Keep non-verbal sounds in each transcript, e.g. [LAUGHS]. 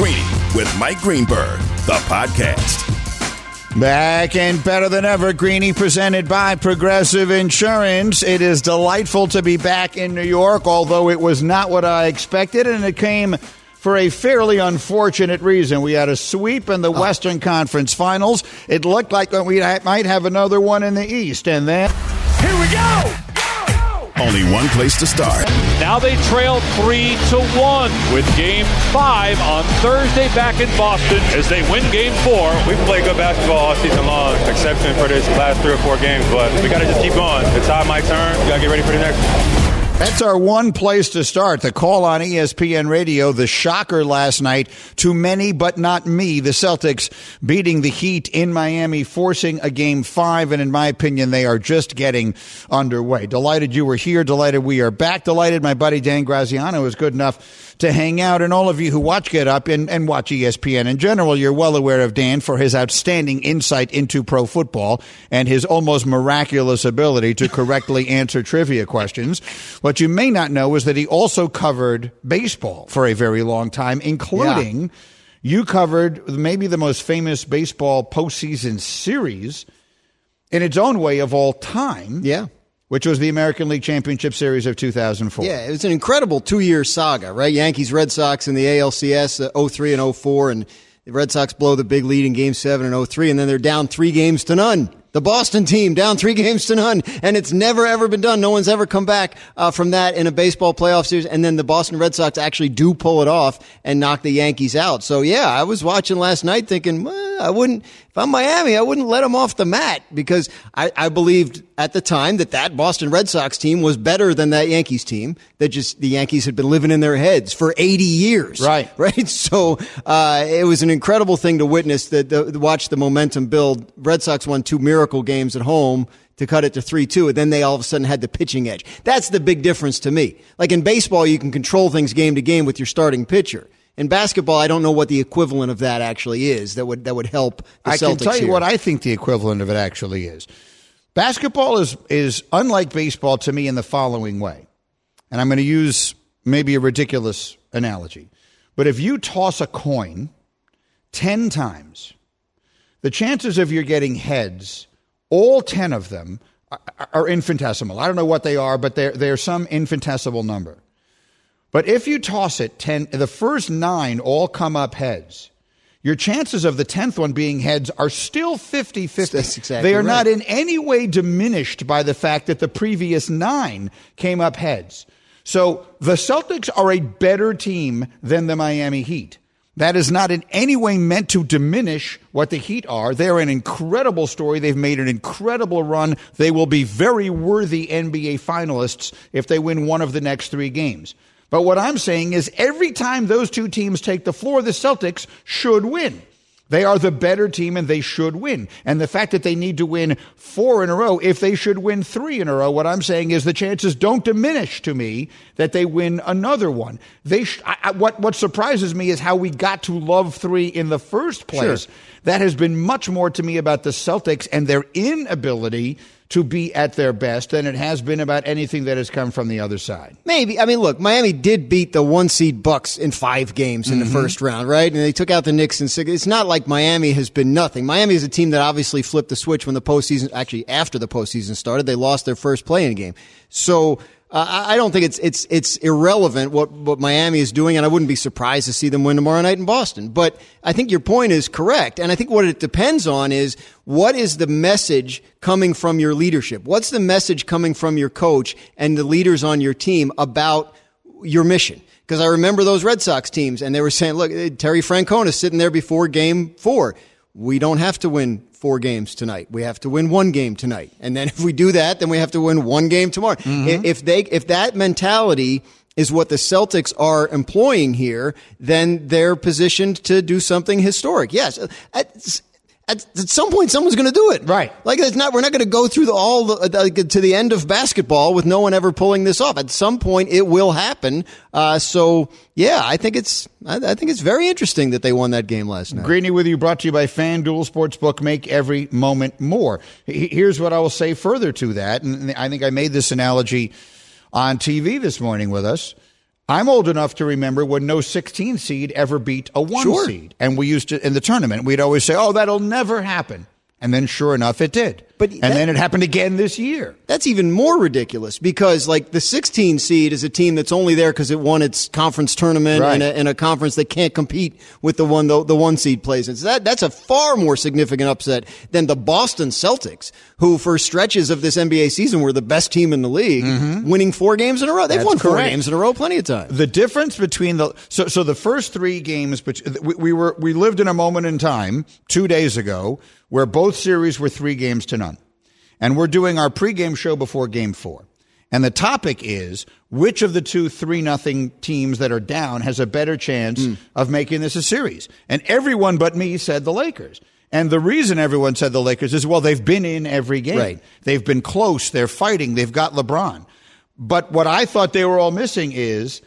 Greeny with Mike Greenberg, the podcast. Back and better than ever, Greeny presented by Progressive Insurance. It is delightful to be back in New York, although it was not what I expected, and it came for a fairly unfortunate reason. We had a sweep in the oh. Western Conference Finals. It looked like we might have another one in the East, and then. Here we go! Only one place to start. Now they trail three to one with game five on Thursday back in Boston as they win game four. We've played good basketball all season long, exception for this last three or four games, but we got to just keep going. It's time my turn. We got to get ready for the next that's our one place to start. The call on ESPN radio, the shocker last night to many, but not me. The Celtics beating the Heat in Miami, forcing a game five. And in my opinion, they are just getting underway. Delighted you were here. Delighted we are back. Delighted my buddy Dan Graziano is good enough to hang out. And all of you who watch Get Up and, and watch ESPN in general, you're well aware of Dan for his outstanding insight into pro football and his almost miraculous ability to correctly [LAUGHS] answer trivia questions. What you may not know is that he also covered baseball for a very long time, including. Yeah. You covered maybe the most famous baseball postseason series in its own way of all time. Yeah which was the American League Championship Series of 2004. Yeah, it was an incredible two year saga, right? Yankees, Red Sox in the ALCS uh, 03 and 04, and the Red Sox blow the big lead in game seven and 03, and then they're down three games to none the Boston team down three [LAUGHS] games to none, and it's never ever been done. No one's ever come back uh, from that in a baseball playoff series, and then the Boston Red Sox actually do pull it off and knock the Yankees out. So yeah, I was watching last night thinking well, I wouldn't if I'm Miami, I wouldn't let them off the mat because I, I believed at the time that that Boston Red Sox team was better than that Yankees team. That just the Yankees had been living in their heads for 80 years, right? [LAUGHS] Right. So uh, it was an incredible thing to witness. That the, watch the momentum build. Red Sox won two miracle games at home to cut it to 3-2 and then they all of a sudden had the pitching edge. That's the big difference to me. Like in baseball you can control things game to game with your starting pitcher. In basketball, I don't know what the equivalent of that actually is. That would that would help. I can tell you here. what I think the equivalent of it actually is. Basketball is is unlike baseball to me in the following way, and I'm going to use maybe a ridiculous analogy, but if you toss a coin ten times, the chances of you getting heads, all ten of them, are, are infinitesimal. I don't know what they are, but they're they're some infinitesimal number. But if you toss it 10, the first nine all come up heads. Your chances of the 10th one being heads are still 50 50. Exactly they are right. not in any way diminished by the fact that the previous nine came up heads. So the Celtics are a better team than the Miami Heat. That is not in any way meant to diminish what the Heat are. They're an incredible story. They've made an incredible run. They will be very worthy NBA finalists if they win one of the next three games. But what I'm saying is every time those two teams take the floor, the Celtics should win. They are the better team and they should win. And the fact that they need to win four in a row, if they should win three in a row, what I'm saying is the chances don't diminish to me that they win another one. They sh- I, what what surprises me is how we got to love three in the first place. Sure. That has been much more to me about the Celtics and their inability to be at their best than it has been about anything that has come from the other side. Maybe. I mean, look, Miami did beat the one seed Bucks in five games in mm-hmm. the first round, right? And they took out the Knicks in six. It's not like Miami has been nothing. Miami is a team that obviously flipped the switch when the postseason, actually after the postseason started, they lost their first play-in game. So, uh, I don't think it's it's it's irrelevant what what Miami is doing, and I wouldn't be surprised to see them win tomorrow night in Boston. But I think your point is correct, and I think what it depends on is what is the message coming from your leadership? What's the message coming from your coach and the leaders on your team about your mission? Because I remember those Red Sox teams, and they were saying, "Look, Terry Francona sitting there before Game Four. We don't have to win four games tonight. We have to win one game tonight. And then [LAUGHS] if we do that, then we have to win one game tomorrow. Mm-hmm. If they, if that mentality is what the Celtics are employing here, then they're positioned to do something historic. Yes. At, at, some point, someone's going to do it. Right. Like it's not, we're not going to go through the, all the, uh, to the end of basketball with no one ever pulling this off. At some point, it will happen. Uh, so yeah, I think it's, I, I, think it's very interesting that they won that game last night. Greeny with you, brought to you by FanDuel Sportsbook. Make every moment more. Here's what I will say further to that. And I think I made this analogy on TV this morning with us. I'm old enough to remember when no 16 seed ever beat a one sure. seed. And we used to, in the tournament, we'd always say, oh, that'll never happen. And then sure enough, it did. But and that, then it happened again this year. That's even more ridiculous because like the 16 seed is a team that's only there because it won its conference tournament right. in, a, in, a, conference that can't compete with the one the, the one seed plays in. So that that's a far more significant upset than the Boston Celtics, who for stretches of this NBA season were the best team in the league, mm-hmm. winning four games in a row. They've that's won four correct. games in a row plenty of times. The difference between the so so the first three games, but we, we were we lived in a moment in time two days ago where both series were three games to none and we're doing our pregame show before game four. And the topic is which of the two three nothing teams that are down has a better chance mm. of making this a series? And everyone but me said the Lakers. And the reason everyone said the Lakers is well, they've been in every game. Right. They've been close. They're fighting. They've got LeBron. But what I thought they were all missing is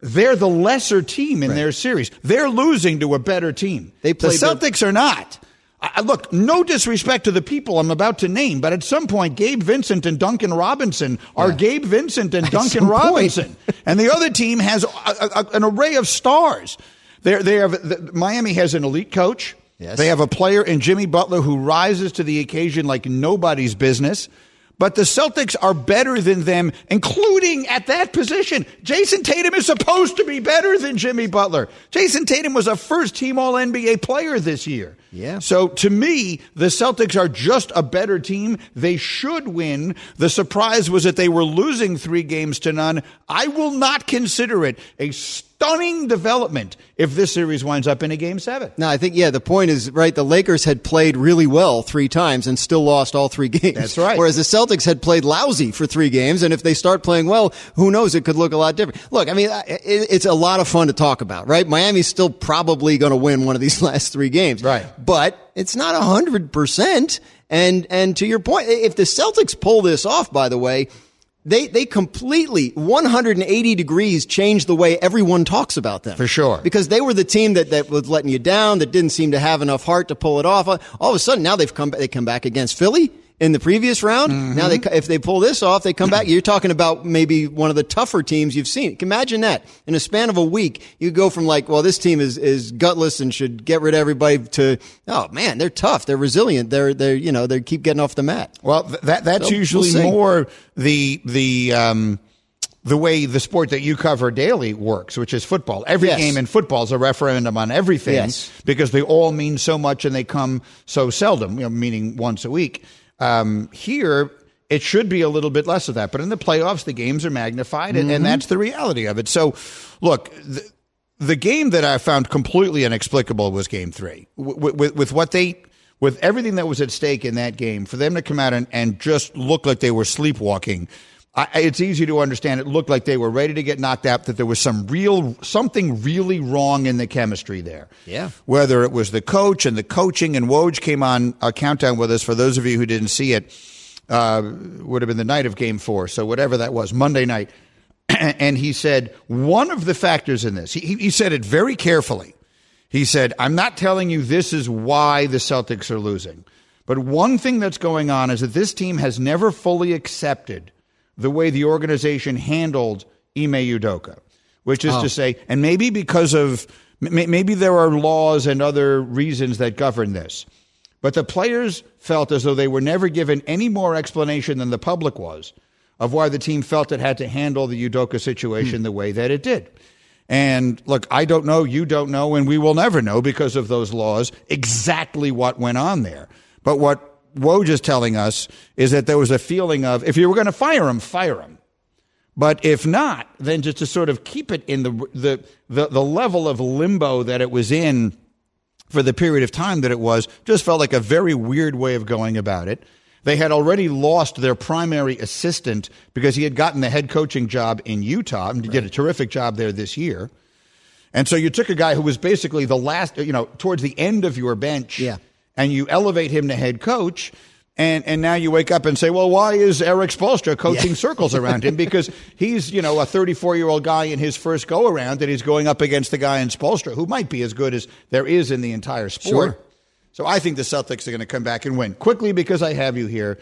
they're the lesser team in right. their series. They're losing to a better team. They play the Celtics the- are not. I, look, no disrespect to the people I'm about to name, but at some point, Gabe Vincent and Duncan Robinson are yeah. Gabe Vincent and Duncan Robinson, [LAUGHS] and the other team has a, a, an array of stars. They're, they have the, Miami has an elite coach. Yes. They have a player in Jimmy Butler who rises to the occasion like nobody's business. But the Celtics are better than them, including at that position. Jayson Tatum is supposed to be better than Jimmy Butler. Jayson Tatum was a first team All NBA player this year. Yeah. So to me, the Celtics are just a better team. They should win. The surprise was that they were losing three games to none. I will not consider it a stunning development if this series winds up in a game seven. No, I think, yeah, the point is, right, the Lakers had played really well three times and still lost all three [LAUGHS] games. That's right. Whereas the Celtics had played lousy for three games, and if they start playing well, who knows, it could look a lot different. Look, I mean, it's a lot of fun to talk about, right? Miami's still probably going to win one of these [LAUGHS] last three games. Right. But it's not a hundred percent. And, and to your point, if the Celtics pull this off, by the way, they they completely 180 degrees changed the way everyone talks about them. For sure. Because they were the team that, that was letting you down, that didn't seem to have enough heart to pull it off. All of a sudden now they've come they come back against Philly in the previous round. Mm-hmm. Now, they, if they pull this off, they come back. You're talking about maybe one of the tougher teams you've seen. Imagine that in a span of a week, you go from like, well, this team is is gutless and should get rid of everybody to, oh man, they're tough, they're resilient, they're they're you know they keep getting off the mat. Well, that that's so, usually we'll more the the. Um, the way the sport that you cover daily works, which is football. Every yes. game in football is a referendum on everything yes. because they all mean so much and they come so seldom, you know, meaning once a week. Um, here, it should be a little bit less of that. But in the playoffs, the games are magnified, and, mm-hmm. and that's the reality of it. So, look, the, the, game that I found completely inexplicable was game three. With, with, with, what they, with everything that was at stake in that game, for them to come out and, and just look like they were sleepwalking I, it's easy to understand. It looked like they were ready to get knocked out. That there was some real, something really wrong in the chemistry there. Yeah. Whether it was the coach and the coaching, and Woj came on a countdown with us. For those of you who didn't see it, uh, would have been the night of Game Four. So whatever that was, Monday night, [CLEARS THROAT] and he said one of the factors in this. He, he said it very carefully. He said, "I'm not telling you this is why the Celtics are losing." But one thing that's going on is that this team has never fully accepted the way the organization handled Ime Udoka, which is oh. to say, and maybe because of maybe there are laws and other reasons that govern this, but the players felt as though they were never given any more explanation than the public was of why the team felt it had to handle the Udoka situation hmm. the way that it did. And look, I don't know, you don't know, and we will never know because of those laws exactly what went on there. But what Woj is telling us is that there was a feeling of if you were going to fire him, fire him. But if not, then just to sort of keep it in the, the, the, the level of limbo that it was in for the period of time that it was, just felt like a very weird way of going about it. They had already lost their primary assistant because he had gotten the head coaching job in Utah and did a terrific job there this year. And so you took a guy who was basically the last, you know, towards the end of your bench, Yeah. And you elevate him to head coach. And, and now you wake up and say, well, why is Erik Spoelstra coaching Yeah. circles around him? Because [LAUGHS] he's, you know, a 34 year old guy in his first go around and he's going up against the guy in Spoelstra who might be as good as there is in the entire sport. Sure. So I think the Celtics are going to come back and win quickly because I have you here.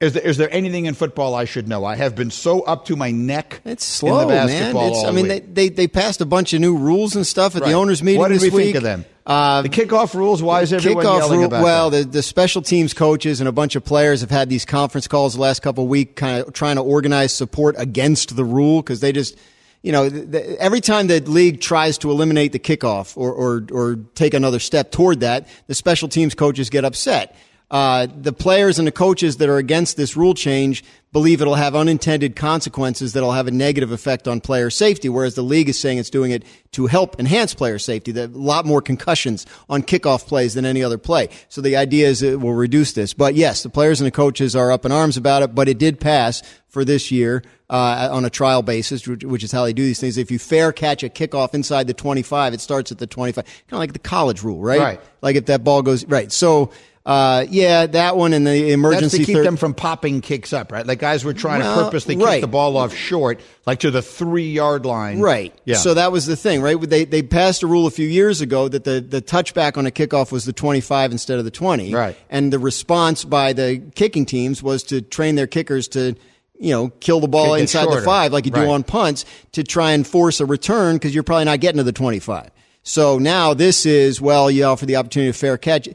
Is there, is there anything in football I should know? I have been so up to my neck. It's slow, in the man. It's, I mean, they, they they passed a bunch of new rules and stuff at Right. the owners' meeting What did this we week. think of them? Uh, the kickoff rules. Why is everyone kickoff yelling rule- about well, the, the special teams coaches and a bunch of players have had these conference calls the last couple of weeks, kind of trying to organize support against the rule because they just, you know, th th every time the league tries to eliminate the kickoff or, or or take another step toward that, the special teams coaches get upset. Uh, the players and the coaches that are against this rule change believe it'll have unintended consequences that'll have a negative effect on player safety, whereas the league is saying it's doing it to help enhance player safety. There are a lot more concussions on kickoff plays than any other play. So the idea is it will reduce this. But yes, the players and the coaches are up in arms about it, but it did pass for this year uh, on a trial basis, which, which is how they do these things. If you fair catch a kickoff inside the 25, it starts at the 25. Kind of like the college rule, right? Right. Like if that ball goes, right. So, uh, yeah, that one and the emergency. That's to keep third- them from popping kicks up, right? Like guys were trying Well, to purposely kick the ball off short, like to the three yard line. Right. Yeah. So that was the thing, right? They they passed a rule a few years ago that the the touchback on a kickoff was the 25 instead of the 20. Right. And the response by the kicking teams was to train their kickers to you know, kill the ball inside shorter. the five like you Right. do on punts to try and force a return because you're probably not getting to the 25. So now this is, well, you offer the opportunity of fair catch.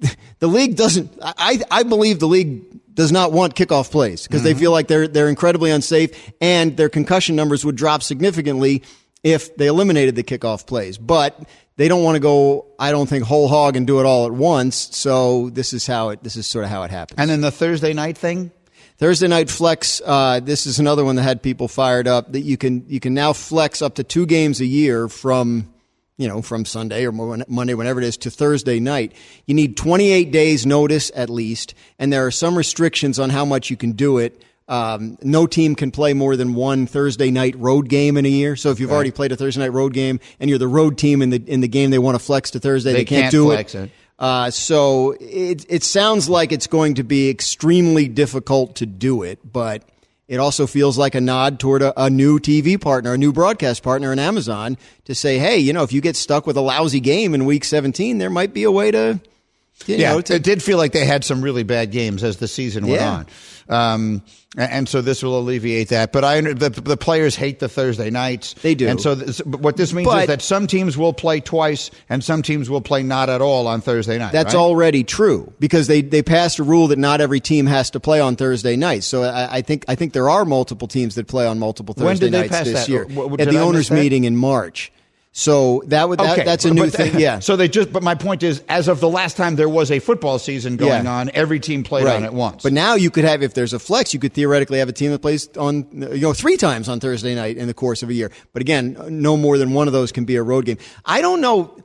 [LAUGHS] The league doesn't, I, I believe the league does not want kickoff plays because they feel like they're, they're incredibly unsafe and their concussion numbers would drop significantly if they eliminated the kickoff plays. But they don't want to go, I don't think, whole hog and do it all at once. So this is how it, this is sort of how it happens. and then the Thursday night thing. Thursday night flex. Uh, this is another one that had people fired up. That you can you can now flex up to two games a year from you know from Sunday or Monday, whenever it is, to Thursday night. You need 28 days notice at least, and there are some restrictions on how much you can do it. Um, no team can play more than one Thursday night road game in a year. So if you've already played a Thursday night road game and you're the road team in the in the game they want to flex to Thursday, they, They can't, can't do it. it. Uh, so it it sounds like it's going to be extremely difficult to do it, but it also feels like a nod toward a, a new TV partner, a new broadcast partner in Amazon to say, hey, you know, if you get stuck with a lousy game in week 17, there might be a way to, you Yeah, know, to, it did feel like they had some really bad games as the season went Yeah. on. Um, and so this will alleviate that. But I, the, the players hate the Thursday nights. They do. And so this, what this means But- is that some teams will play twice and some teams will play not at all on Thursday night. That's right? already true because they, they passed a rule that not every team has to play on Thursday nights. So I, I think I think there are multiple teams that play on multiple Thursday When did they nights this that? year W- at the owners' meeting in March. So that would that, Okay, that's a new but- thing. [LAUGHS] Yeah. So they just, but my point is, as of the last time there was a football season going Yeah. on, every team played on at once. But now you could have, if there's a flex, you could theoretically have a team that plays on, you know, three times on Thursday night in the course of a year. But again, no more than one of those can be a road game. I don't know.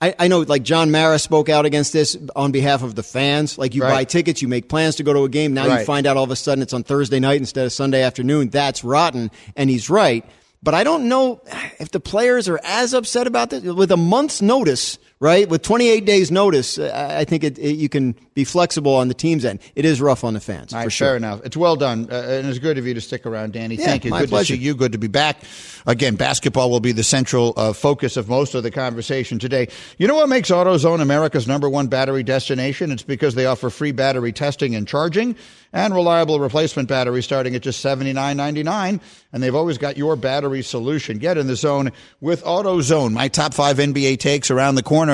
I, I know, like John Mara spoke out against this on behalf of the fans. Like you Right. buy tickets, you make plans to go to a game. Now Right. you find out all of a sudden it's on Thursday night instead of Sunday afternoon. That's rotten. And he's right. But I don't know if the players are as upset about this. With a month's notice, right? With 28 days notice, I I think it, it, you can be flexible on the team's end. It is rough on the fans, All for sure. fair enough. It's well done, uh, and it's good of you to stick around, Danny. Yeah, Thank you. my good pleasure. to see you. Good to be back. Again, basketball will be the central uh, focus of most of the conversation today. You know what makes AutoZone America's number one battery destination? It's because they offer free battery testing and charging, and reliable replacement batteries starting at just seventy nine ninety nine. And they've always got your battery solution. Get in the zone with AutoZone. My top five NBA takes around the corner.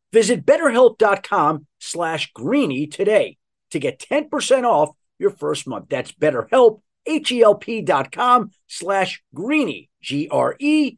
Visit betterhelp.com slash greeny today to get 10% off your first month. That's betterhelp, H-E-L-P dot com slash greeny, G-R-E-E-N-Y.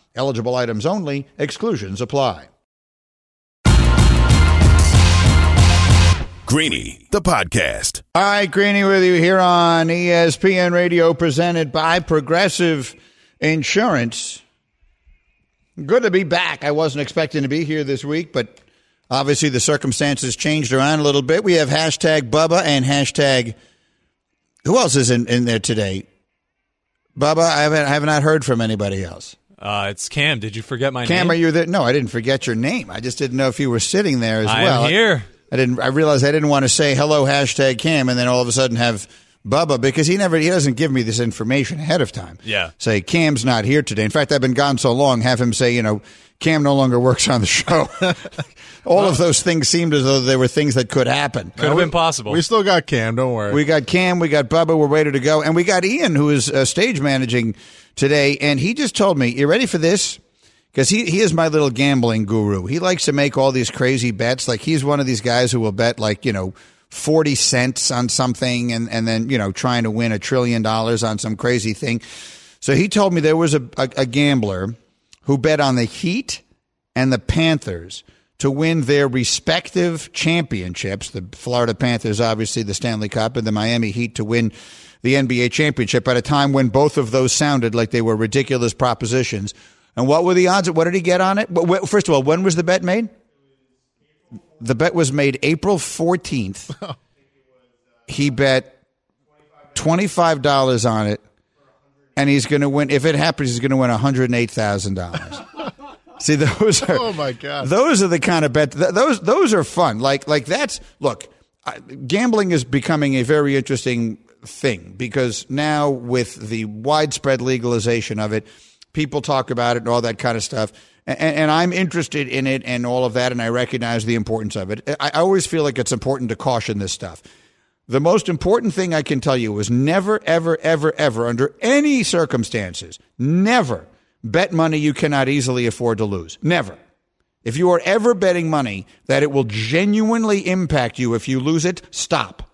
Eligible items only, exclusions apply. Greeny, the podcast. All right, Greeny with you here on ESPN Radio, presented by Progressive Insurance. Good to be back. I wasn't expecting to be here this week, but obviously the circumstances changed around a little bit. We have hashtag Bubba and hashtag. Who else is in, in there today? Bubba, I haven't, I have not heard from anybody else. Uh, it's Cam. Did you forget my Cam, name? Cam, are you there? No, I didn't forget your name. I just didn't know if you were sitting there as I well. am here. I didn't. I realized I didn't want to say hello hashtag Cam and then all of a sudden have Bubba because he never he doesn't give me this information ahead of time. Yeah. Say Cam's not here today. In fact, I've been gone so long. Have him say you know Cam no longer works on the show. [LAUGHS] [LAUGHS] all of those things seemed as though they were things that could happen. Could have been possible. We still got Cam. Don't worry. We got Cam, we got Bubba, we're ready to go, and we got Ian who is uh, stage managing today, and he just told me, "You ready for this?" Because he, he is my little gambling guru. He likes to make all these crazy bets. Like he's one of these guys who will bet like, you know, 40 cents on something and, and then, you know, trying to win a trillion dollars on some crazy thing. So he told me there was a, a, a gambler who bet on the Heat and the Panthers to win their respective championships. The Florida Panthers, obviously, the Stanley Cup, and the Miami Heat to win the NBA championship at a time when both of those sounded like they were ridiculous propositions. And what were the odds? What did he get on it? First of all, when was the bet made? The bet was made April 14th. [LAUGHS] He bet $25 on it, and he's going to win. If it happens, he's going to win $108,000. [LAUGHS] See, those are Oh, my God. Those are the kind of bet. Th- those those are fun. Like like that's look. Gambling is becoming a very interesting thing because now with the widespread legalization of it, people talk about it and all that kind of stuff. And, and I'm interested in it and all of that, and I recognize the importance of it. I, always feel like it's important to caution this stuff. The most important thing I can tell you is never, ever, ever, ever, under any circumstances, never bet money you cannot easily afford to lose. Never. If you are ever betting money that it will genuinely impact you if you lose it, stop.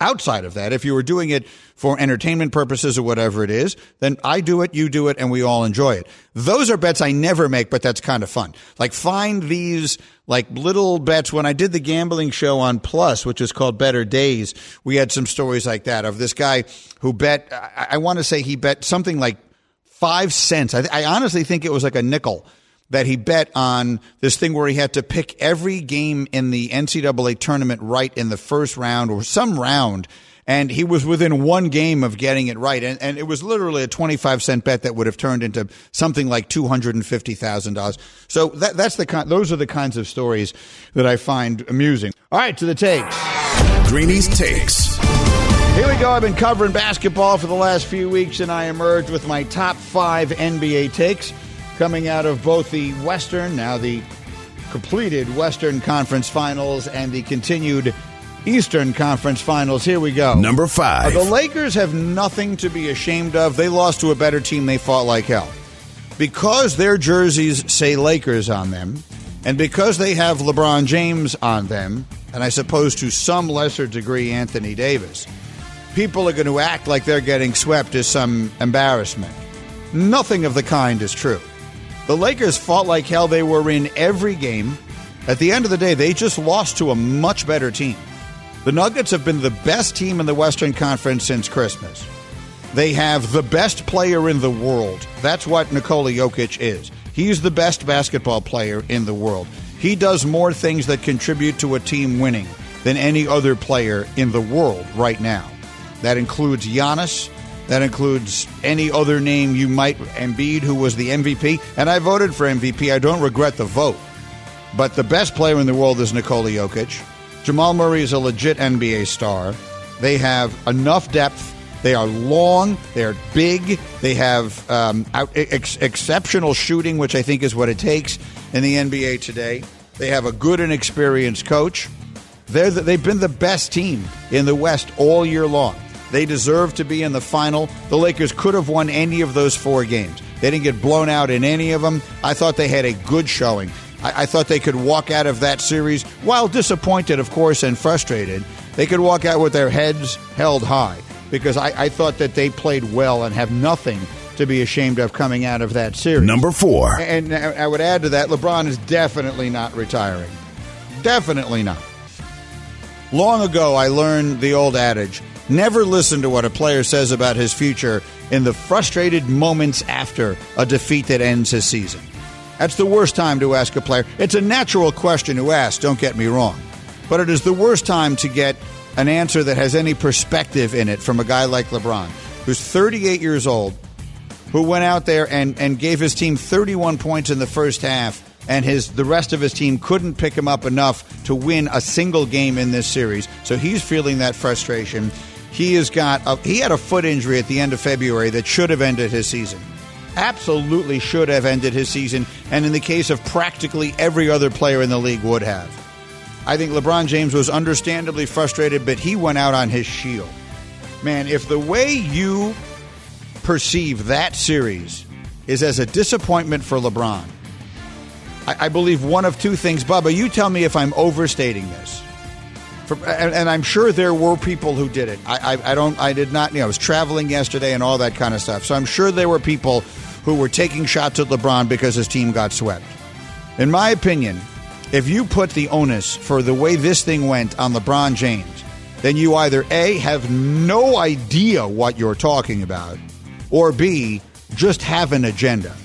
Outside of that, if you were doing it for entertainment purposes or whatever it is, then I do it, you do it, and we all enjoy it. Those are bets I never make, but that's kind of fun. Like find these like little bets. When I did the gambling show on Plus, which is called Better Days, we had some stories like that of this guy who bet, I, I want to say he bet something like five cents. I, I honestly think it was like a nickel that he bet on this thing where he had to pick every game in the NCAA tournament right in the first round or some round. And he was within one game of getting it right. And, and it was literally a 25 cent bet that would have turned into something like $250,000. So that, that's the kind, those are the kinds of stories that I find amusing. All right, to the takes. Greeny's Takes. Here we go. I've been covering basketball for the last few weeks, and I emerged with my top five NBA takes. Coming out of both the Western, now the completed Western Conference Finals, and the continued Eastern Conference Finals. Here we go. Number five. The Lakers have nothing to be ashamed of. They lost to a better team. They fought like hell. Because their jerseys say Lakers on them, and because they have LeBron James on them, and I suppose to some lesser degree Anthony Davis, people are going to act like they're getting swept as some embarrassment. Nothing of the kind is true. The Lakers fought like hell. They were in every game. At the end of the day, they just lost to a much better team. The Nuggets have been the best team in the Western Conference since Christmas. They have the best player in the world. That's what Nikola Jokic is. He's the best basketball player in the world. He does more things that contribute to a team winning than any other player in the world right now. That includes Giannis. That includes any other name you might, Embiid, who was the MVP. And I voted for MVP. I don't regret the vote. But the best player in the world is Nikola Jokic. Jamal Murray is a legit NBA star. They have enough depth. They are long. They are big. They have um, out, ex- exceptional shooting, which I think is what it takes in the NBA today. They have a good and experienced coach. They're the, they've been the best team in the West all year long. They deserve to be in the final. The Lakers could have won any of those four games. They didn't get blown out in any of them. I thought they had a good showing. I, I thought they could walk out of that series, while disappointed, of course, and frustrated. They could walk out with their heads held high because I, I thought that they played well and have nothing to be ashamed of coming out of that series. Number four. And I would add to that, LeBron is definitely not retiring. Definitely not. Long ago, I learned the old adage never listen to what a player says about his future in the frustrated moments after a defeat that ends his season. That's the worst time to ask a player. It's a natural question to ask, don't get me wrong. But it is the worst time to get an answer that has any perspective in it from a guy like LeBron, who's 38 years old, who went out there and, and gave his team 31 points in the first half and his the rest of his team couldn't pick him up enough to win a single game in this series. So he's feeling that frustration. He has got a, he had a foot injury at the end of February that should have ended his season. Absolutely should have ended his season, and in the case of practically every other player in the league would have. I think LeBron James was understandably frustrated, but he went out on his shield. Man, if the way you perceive that series is as a disappointment for LeBron, I, I believe one of two things. Bubba, you tell me if I'm overstating this. For, and, and, I'm sure there were people who did it. I, I, I don't. I did not. You know, I was traveling yesterday and all that kind of stuff. So I'm sure there were people who were taking shots at LeBron because his team got swept. In my opinion, if you put the onus for the way this thing went on LeBron James, then you either A, have no idea what you're talking about, or B, just have an agenda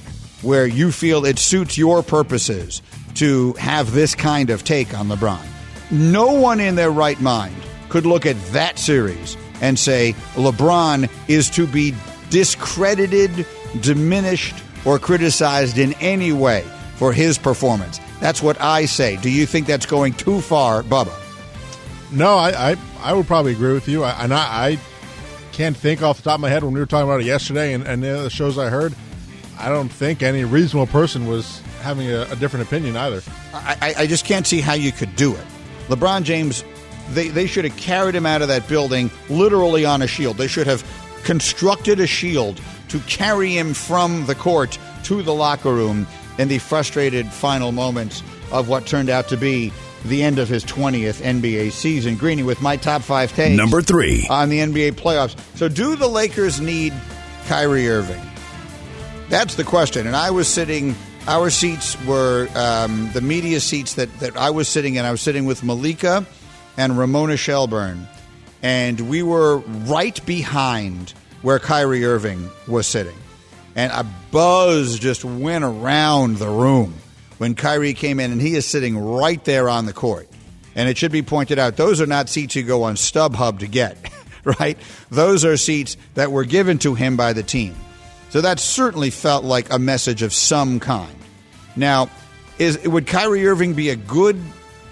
where you feel it suits your purposes to have this kind of take on LeBron. No one in their right mind could look at that series and say LeBron is to be discredited, diminished, or criticized in any way for his performance. That's what I say. Do you think that's going too far, Bubba? No, I I, I would probably agree with you. I, and I, I can't think off the top of my head when we were talking about it yesterday and, and the other shows I heard. I don't think any reasonable person was having a, a different opinion either. I, I just can't see how you could do it. LeBron James, they, they should have carried him out of that building literally on a shield. They should have constructed a shield to carry him from the court to the locker room in the frustrated final moments of what turned out to be the end of his 20th NBA season. Greeny with my top five takes. Number three. On the NBA playoffs. So, do the Lakers need Kyrie Irving? That's the question. And I was sitting, our seats were um, the media seats that, that I was sitting in. I was sitting with Malika and Ramona Shelburne. And we were right behind where Kyrie Irving was sitting. And a buzz just went around the room when Kyrie came in, and he is sitting right there on the court. And it should be pointed out, those are not seats you go on StubHub to get, [LAUGHS] right? Those are seats that were given to him by the team. So that certainly felt like a message of some kind. Now, is would Kyrie Irving be a good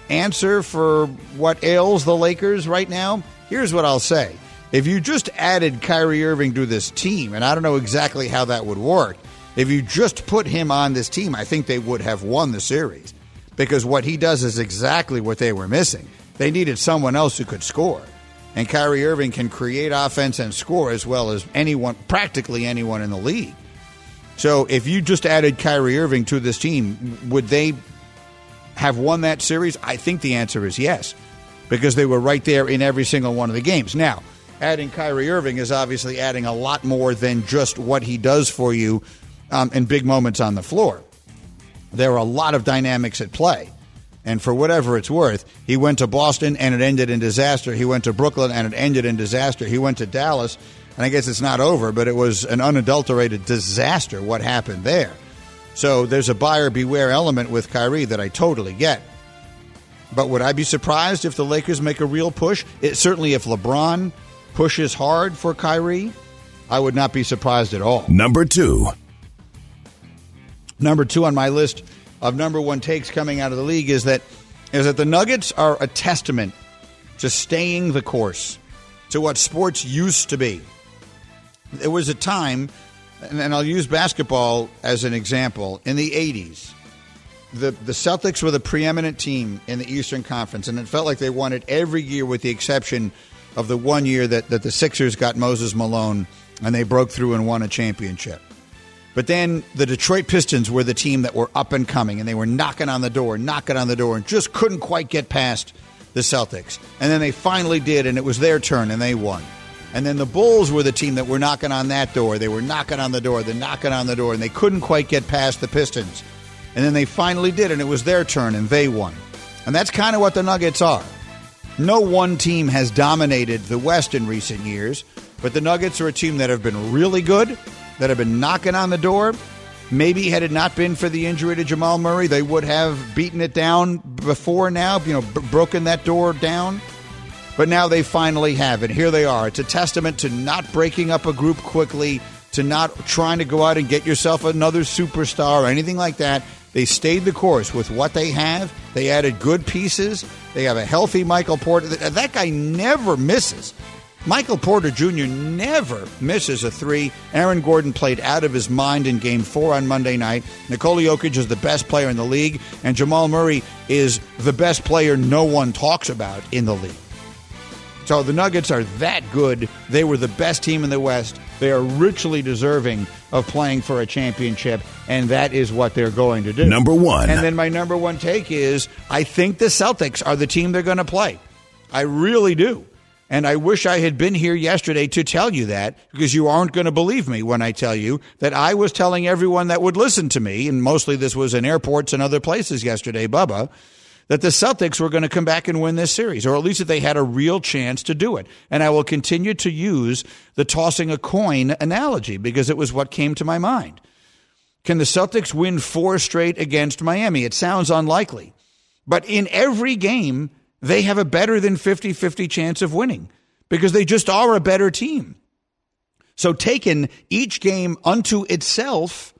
answer for what ails the Lakers right now? Here's what I'll say. If you just added Kyrie Irving to this team, and I don't know exactly how that would work, If you just put him on this team, I think they would have won the series because what he does is exactly what they were missing. They needed someone else who could score. And Kyrie Irving can create offense and score as well as anyone, practically anyone in the league. So if you just added Kyrie Irving to this team, would they have won that series? I think the answer is yes, because they were right there in every single one of the games. Now, adding Kyrie Irving is obviously adding a lot more than just what he does for you um, in big moments on the floor. There are a lot of dynamics at play. And for whatever it's worth, he went to Boston and it ended in disaster. He went to Brooklyn and it ended in disaster. He went to Dallas, and I guess it's not over, but it was an unadulterated disaster what happened there. So there's a buyer beware element with Kyrie that I totally get. But would I be surprised if the Lakers make a real push? It, certainly, if LeBron pushes hard for Kyrie, I would not be surprised at all. Number two. Number two on my list of number one takes coming out of the league is that is that the Nuggets are a testament to staying the course, to what sports used to be. There was a time, and I'll use basketball as an example, in the 80s. The, the Celtics were the preeminent team in the Eastern Conference, and it felt like they won it every year with the exception of the one year that, that the Sixers got Moses Malone and they broke through and won a championship. But then the Detroit Pistons were the team that were up and coming, and they were knocking on the door, knocking on the door, and just couldn't quite get past the Celtics. And then they finally did, and it was their turn, and they won. And then the Bulls were the team that were knocking on that door. They were knocking on the door, they're knocking on the door, and they couldn't quite get past the Pistons. And then they finally did, and it was their turn, and they won. And that's kind of what the Nuggets are. No one team has dominated the West in recent years, but the Nuggets are a team that have been really good that have been knocking on the door. Maybe had it not been for the injury to Jamal Murray, they would have beaten it down before now, you know, b- broken that door down. But now they finally have it. Here they are. It's a testament to not breaking up a group quickly, to not trying to go out and get yourself another superstar or anything like that. They stayed the course with what they have. They added good pieces. They have a healthy Michael Porter. That guy never misses. Michael Porter Jr. never misses a three. Aaron Gordon played out of his mind in game four on Monday night. Nikola Jokic is the best player in the league, and Jamal Murray is the best player no one talks about in the league. So the Nuggets are that good. They were the best team in the West. They are richly deserving of playing for a championship, and that is what they're going to do. Number one. And then my number one take is I think the Celtics are the team they're going to play. I really do. And I wish I had been here yesterday to tell you that because you aren't going to believe me when I tell you that I was telling everyone that would listen to me, and mostly this was in airports and other places yesterday, Bubba, that the Celtics were going to come back and win this series, or at least that they had a real chance to do it. And I will continue to use the tossing a coin analogy because it was what came to my mind. Can the Celtics win four straight against Miami? It sounds unlikely. But in every game, they have a better than 50 50 chance of winning because they just are a better team. So, taken each game unto itself,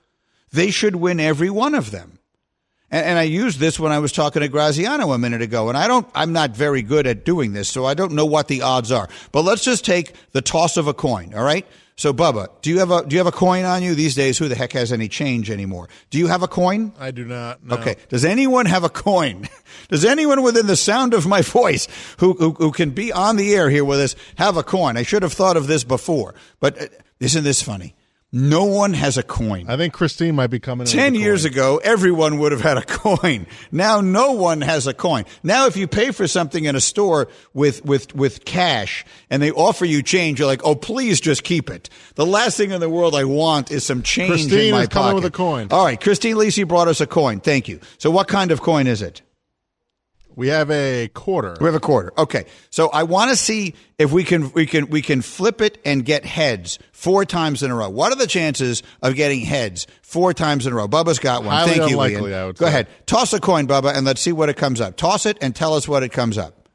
they should win every one of them. And, and, I used this when I was talking to Graziano a minute ago. And I don't, I'm not very good at doing this, so I don't know what the odds are. But let's just take the toss of a coin, all right? So, Bubba, do you have a do you have a coin on you these days? Who the heck has any change anymore? Do you have a coin? I do not. No. Okay. Does anyone have a coin? [LAUGHS] Does anyone within the sound of my [LAUGHS] voice who, who who can be on the air here with us have a coin? I should have thought of this before, but uh, isn't this funny? No one has a coin. I think Christine might be coming. Ten years ago, everyone would have had a [LAUGHS] coin. Now, no one has a coin. Now, if you pay for something in a store with with with cash and they offer you change, you're like, "Oh, please, just keep it." The last thing in the world I want is some change Christine in my is coming with a coin. All right, Christine Lisi brought us a coin. Thank you. So, what kind of coin is it? We have a quarter. We have a quarter. Okay. So I want to see if we can we can we can flip it and get heads four times in a row. What are the chances of getting heads four times in a row? Bubba's got one. Highly Thank you, unlikely, Ian. I would Go say. ahead. Toss a coin, Bubba, and let's see what it comes up. Toss it and tell us what it comes up.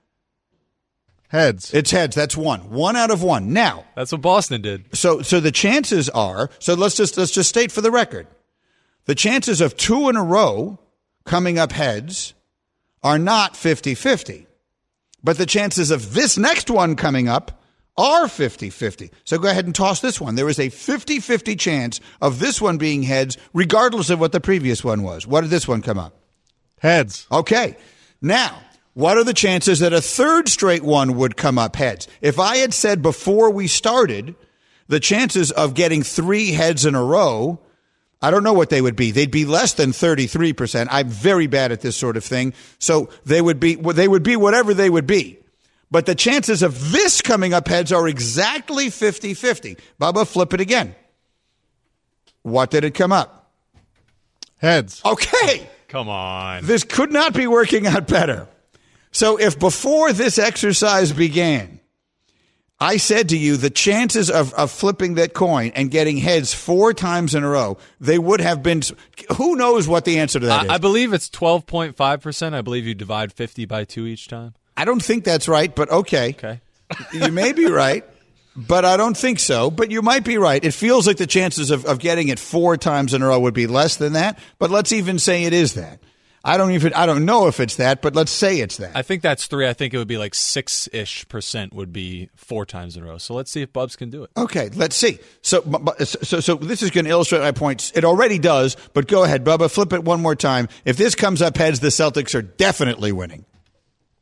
Heads. It's heads. That's one. One out of one. Now, That's what Boston did. so so the chances are so let's just let's just state for the record the chances of two in a row coming up heads are not 50-50 but the chances of this next one coming up are 50 50. So go ahead and toss this one. There is a 50 50 chance of this one being heads, regardless of what the previous one was. What did this one come up? Heads. Okay. Now, what are the chances that a third straight one would come up heads? If I had said before we started, the chances of getting three heads in a row, I don't know what they would be. They'd be less than 33%. I'm very bad at this sort of thing. So they would be, they would be whatever they would be. But the chances of this coming up heads are exactly 50 50. Bubba, flip it again. What did it come up? Heads. Okay. Come on. This could not be working out better. So if before this exercise began, I said to you the chances of, of flipping that coin and getting heads four times in a row, they would have been. Who knows what the answer to that is? I, I believe it's 12.5%. I believe you divide 50 by 2 each time. I don't think that's right, but okay. Okay. you may be right, but I don't think so. But you might be right. It feels like the chances of, of getting it four times in a row would be less than that. But let's even say it is that. I don't even I don't know if it's that, but let's say it's that. I think that's three. I think it would be like six ish percent would be four times in a row. So let's see if Bubs can do it. Okay, let's see. So, so, so this is going to illustrate my points. It already does, but go ahead, Bubba. Flip it one more time. If this comes up heads, the Celtics are definitely winning.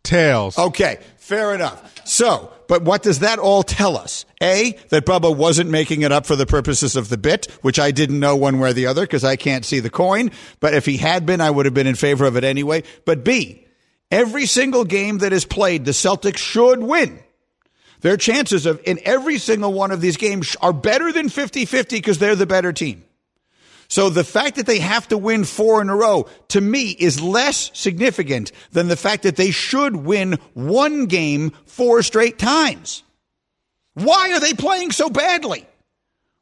Tails. Okay, fair enough. So, but what does that all tell us? A, that Bubba wasn't making it up for the purposes of the bit, which I didn't know one way or the other because I can't see the coin. But if he had been, I would have been in favor of it anyway. But B, every single game that is played, the Celtics should win. Their chances of in every single one of these games are better than 50 50 because they're the better team. So the fact that they have to win four in a row to me is less significant than the fact that they should win one game four straight times. Why are they playing so badly?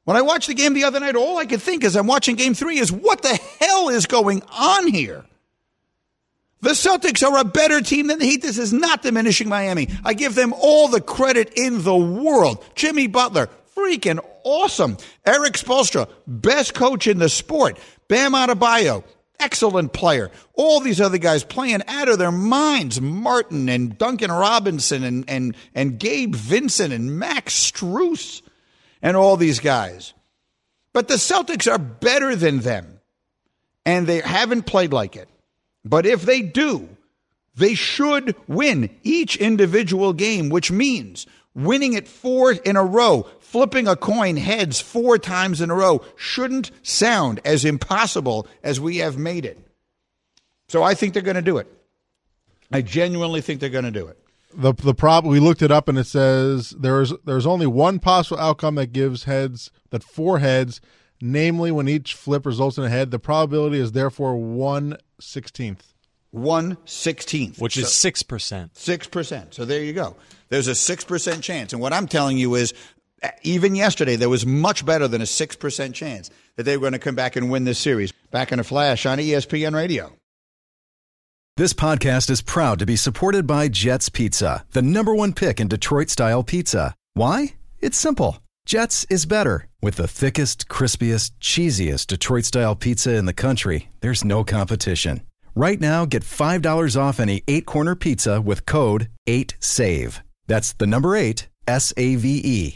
When I watched the game the other night, all I could think as I'm watching game three is what the hell is going on here? The Celtics are a better team than the Heat. This is not diminishing Miami. I give them all the credit in the world. Jimmy Butler, freaking awesome. Erik Spoelstra, best coach in the sport. Bam Adebayo, excellent player. All these other guys playing out of their minds. Martin and Duncan Robinson and, and, and Gabe Vincent and Max Strus and all these guys. But the Celtics are better than them. And they haven't played like it. But if they do, they should win each individual game, which means winning it four in a row, flipping a coin heads four times in a row shouldn't sound as impossible as we have made it. So I think they're going to do it. I genuinely think they're going to do it. The the problem we looked it up and it says there's there's only one possible outcome that gives heads that four heads, namely when each flip results in a head. The probability is therefore one sixteenth. One sixteenth, which is six percent. Six percent. So there you go. There's a six percent chance, and what I'm telling you is even yesterday, there was much better than a 6% chance that they were going to come back and win this series. Back in a flash on ESPN Radio. This podcast is proud to be supported by Jets Pizza, the number one pick in Detroit style pizza. Why? It's simple. Jets is better. With the thickest, crispiest, cheesiest Detroit style pizza in the country, there's no competition. Right now, get $5 off any eight corner pizza with code 8SAVE. That's the number eight, S A V E.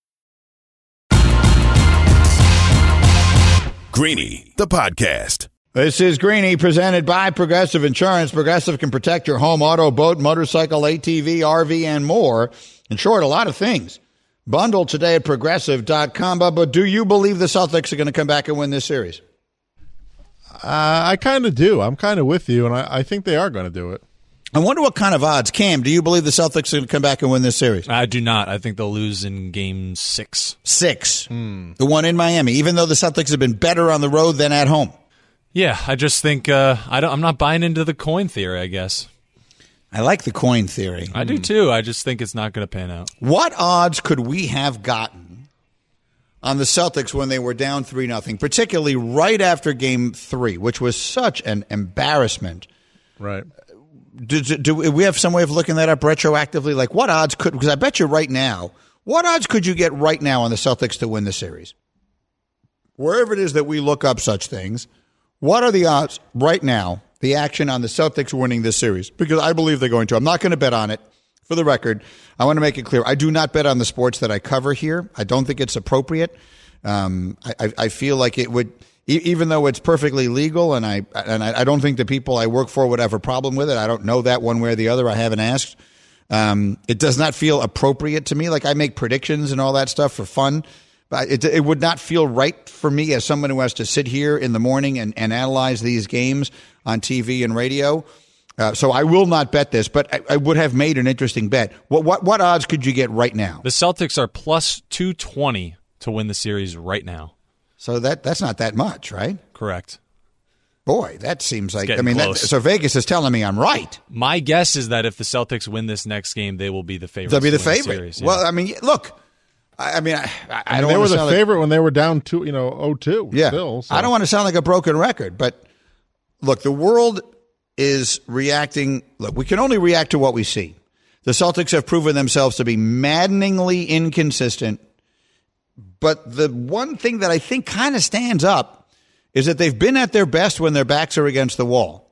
Greeny, the podcast. This is Greeny presented by Progressive Insurance. Progressive can protect your home, auto, boat, motorcycle, ATV, RV, and more. In short, a lot of things. Bundle today at progressive.com. But do you believe the Celtics are going to come back and win this series? Uh, I kind of do. I'm kind of with you, and I, I think they are going to do it. I wonder what kind of odds. Cam, do you believe the Celtics are going to come back and win this series? I do not. I think they'll lose in game six. Six. The one in Miami, even though the Celtics have been better on the road than at home. Yeah, I just think uh, I don't, I'm not buying into the coin theory. I guess I like the coin theory. I do too. I just think it's not going to pan out. What odds could we have gotten on the Celtics when they were down 3 nothing, particularly right after game 3, which was such an embarrassment? Right. Do, do, do we have some way of looking that up retroactively? Like, what odds could, because I bet you right now, what odds could you get right now on the Celtics to win the series? Wherever it is that we look up such things, what are the odds right now, the action on the Celtics winning this series? Because I believe they're going to. I'm not going to bet on it. For the record, I want to make it clear I do not bet on the sports that I cover here. I don't think it's appropriate. Um, I, I, feel like it would, even though it's perfectly legal, and I and I, don't think the people I work for would have a problem with it. I don't know that one way or the other. I haven't asked. Um, it does not feel appropriate to me. Like I make predictions and all that stuff for fun, but it, it would not feel right for me as someone who has to sit here in the morning and, and analyze these games on TV and radio. Uh, so I will not bet this, but I, I would have made an interesting bet. What, what what odds could you get right now? The Celtics are plus 220 to win the series right now. So that that's not that much, right? Correct. Boy, that seems like I mean, that, so Vegas is telling me I'm right. My guess is that if the Celtics win this next game, they will be the favorite. They'll be the favorite. series, yeah. Well, I mean, look, I, I mean, I, I, I mean, don't they were the sound like- favorite when they were down two, you know, 0-2 Yeah, still. so. I don't want to sound like a broken record, but look, the world is reacting. Look, we can only react to what we see. The Celtics have proven themselves to be maddeningly inconsistent. But the one thing that I think kind of stands up is that they've been at their best when their backs are against the wall.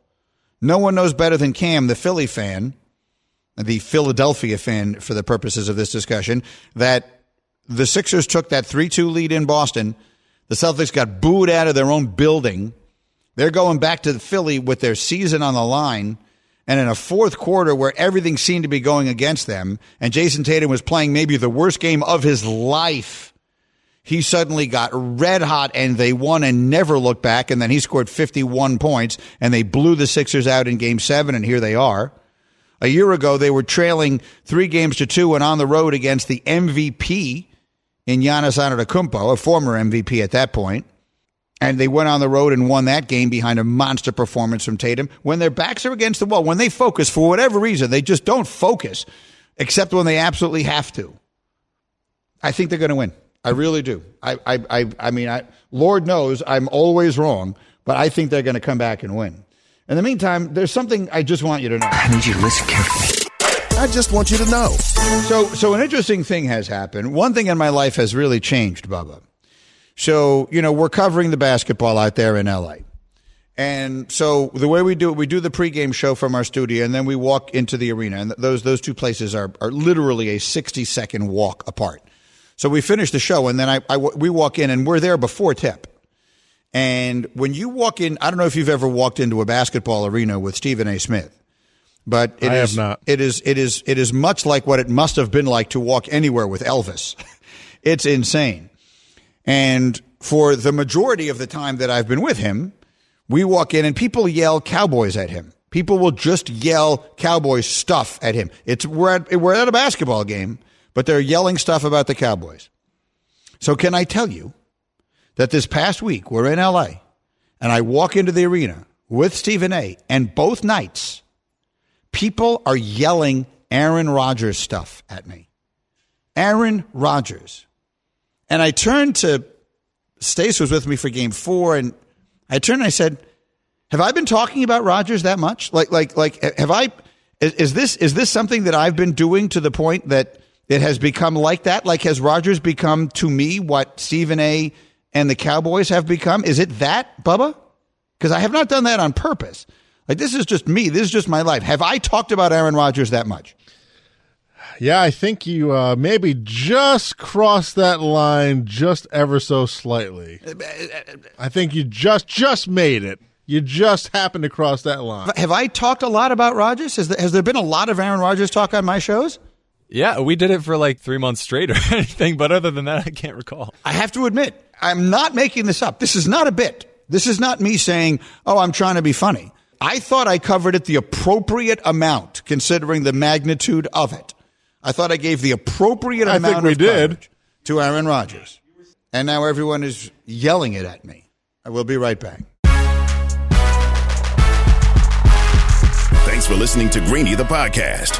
No one knows better than Cam, the Philly fan, the Philadelphia fan for the purposes of this discussion, that the Sixers took that 3 2 lead in Boston. The Celtics got booed out of their own building. They're going back to Philly with their season on the line. And in a fourth quarter where everything seemed to be going against them, and Jayson Tatum was playing maybe the worst game of his life, he suddenly got red hot and they won and never looked back. And then he scored 51 points and they blew the Sixers out in game seven. And here they are. A year ago, they were trailing three games to two and on the road against the MVP in Giannis Antetokounmpo, a former MVP at that point. And they went on the road and won that game behind a monster performance from Tatum. When their backs are against the wall, when they focus for whatever reason, they just don't focus, except when they absolutely have to. I think they're going to win. I really do. I, I, I, I mean, I, Lord knows I'm always wrong, but I think they're going to come back and win. In the meantime, there's something I just want you to know. I need you to listen carefully. I just want you to know. So, so an interesting thing has happened. One thing in my life has really changed, Bubba. So, you know, we're covering the basketball out there in LA. And so the way we do it, we do the pregame show from our studio and then we walk into the arena. And those, those two places are, are literally a 60 second walk apart. So we finish the show and then I, I, we walk in and we're there before tip. And when you walk in, I don't know if you've ever walked into a basketball arena with Stephen A. Smith, but it I have is- not. It is it is it is much like what it must have been like to walk anywhere with Elvis. [LAUGHS] it's insane. And for the majority of the time that I've been with him, we walk in and people yell cowboys at him. People will just yell cowboy stuff at him. It's we're at, we're at a basketball game, but they're yelling stuff about the Cowboys. So can I tell you that this past week we're in LA and I walk into the arena with Stephen A. and both nights people are yelling Aaron Rodgers stuff at me. Aaron Rodgers. And I turned to Stace was with me for game four, and I turned and I said, Have I been talking about Rodgers that much? Like, like, like, have I? Is, is this is this something that I've been doing to the point that it has become like that? Like, has Rodgers become to me what Stephen A. and the Cowboys have become? Is it that, Bubba? Because I have not done that on purpose. Like, this is just me. This is just my life. Have I talked about Aaron Rodgers that much? Yeah, I think you uh, maybe just crossed that line just ever so slightly. I think you just just made it. You just happened to cross that line. Have I talked a lot about Rodgers? Has there, has there been a lot of Aaron Rodgers talk on my shows? Yeah, we did it for like three months straight [LAUGHS] or anything, but other than that, I can't recall. I have to admit, I'm not making this up. This is not a bit. This is not me saying, oh, I'm trying to be funny. I thought I covered it the appropriate amount considering the magnitude of it. I thought I gave the appropriate I amount think we of did. coverage to Aaron Rodgers. And now everyone is yelling it at me. I will be right back. Thanks for listening to Greeny the podcast.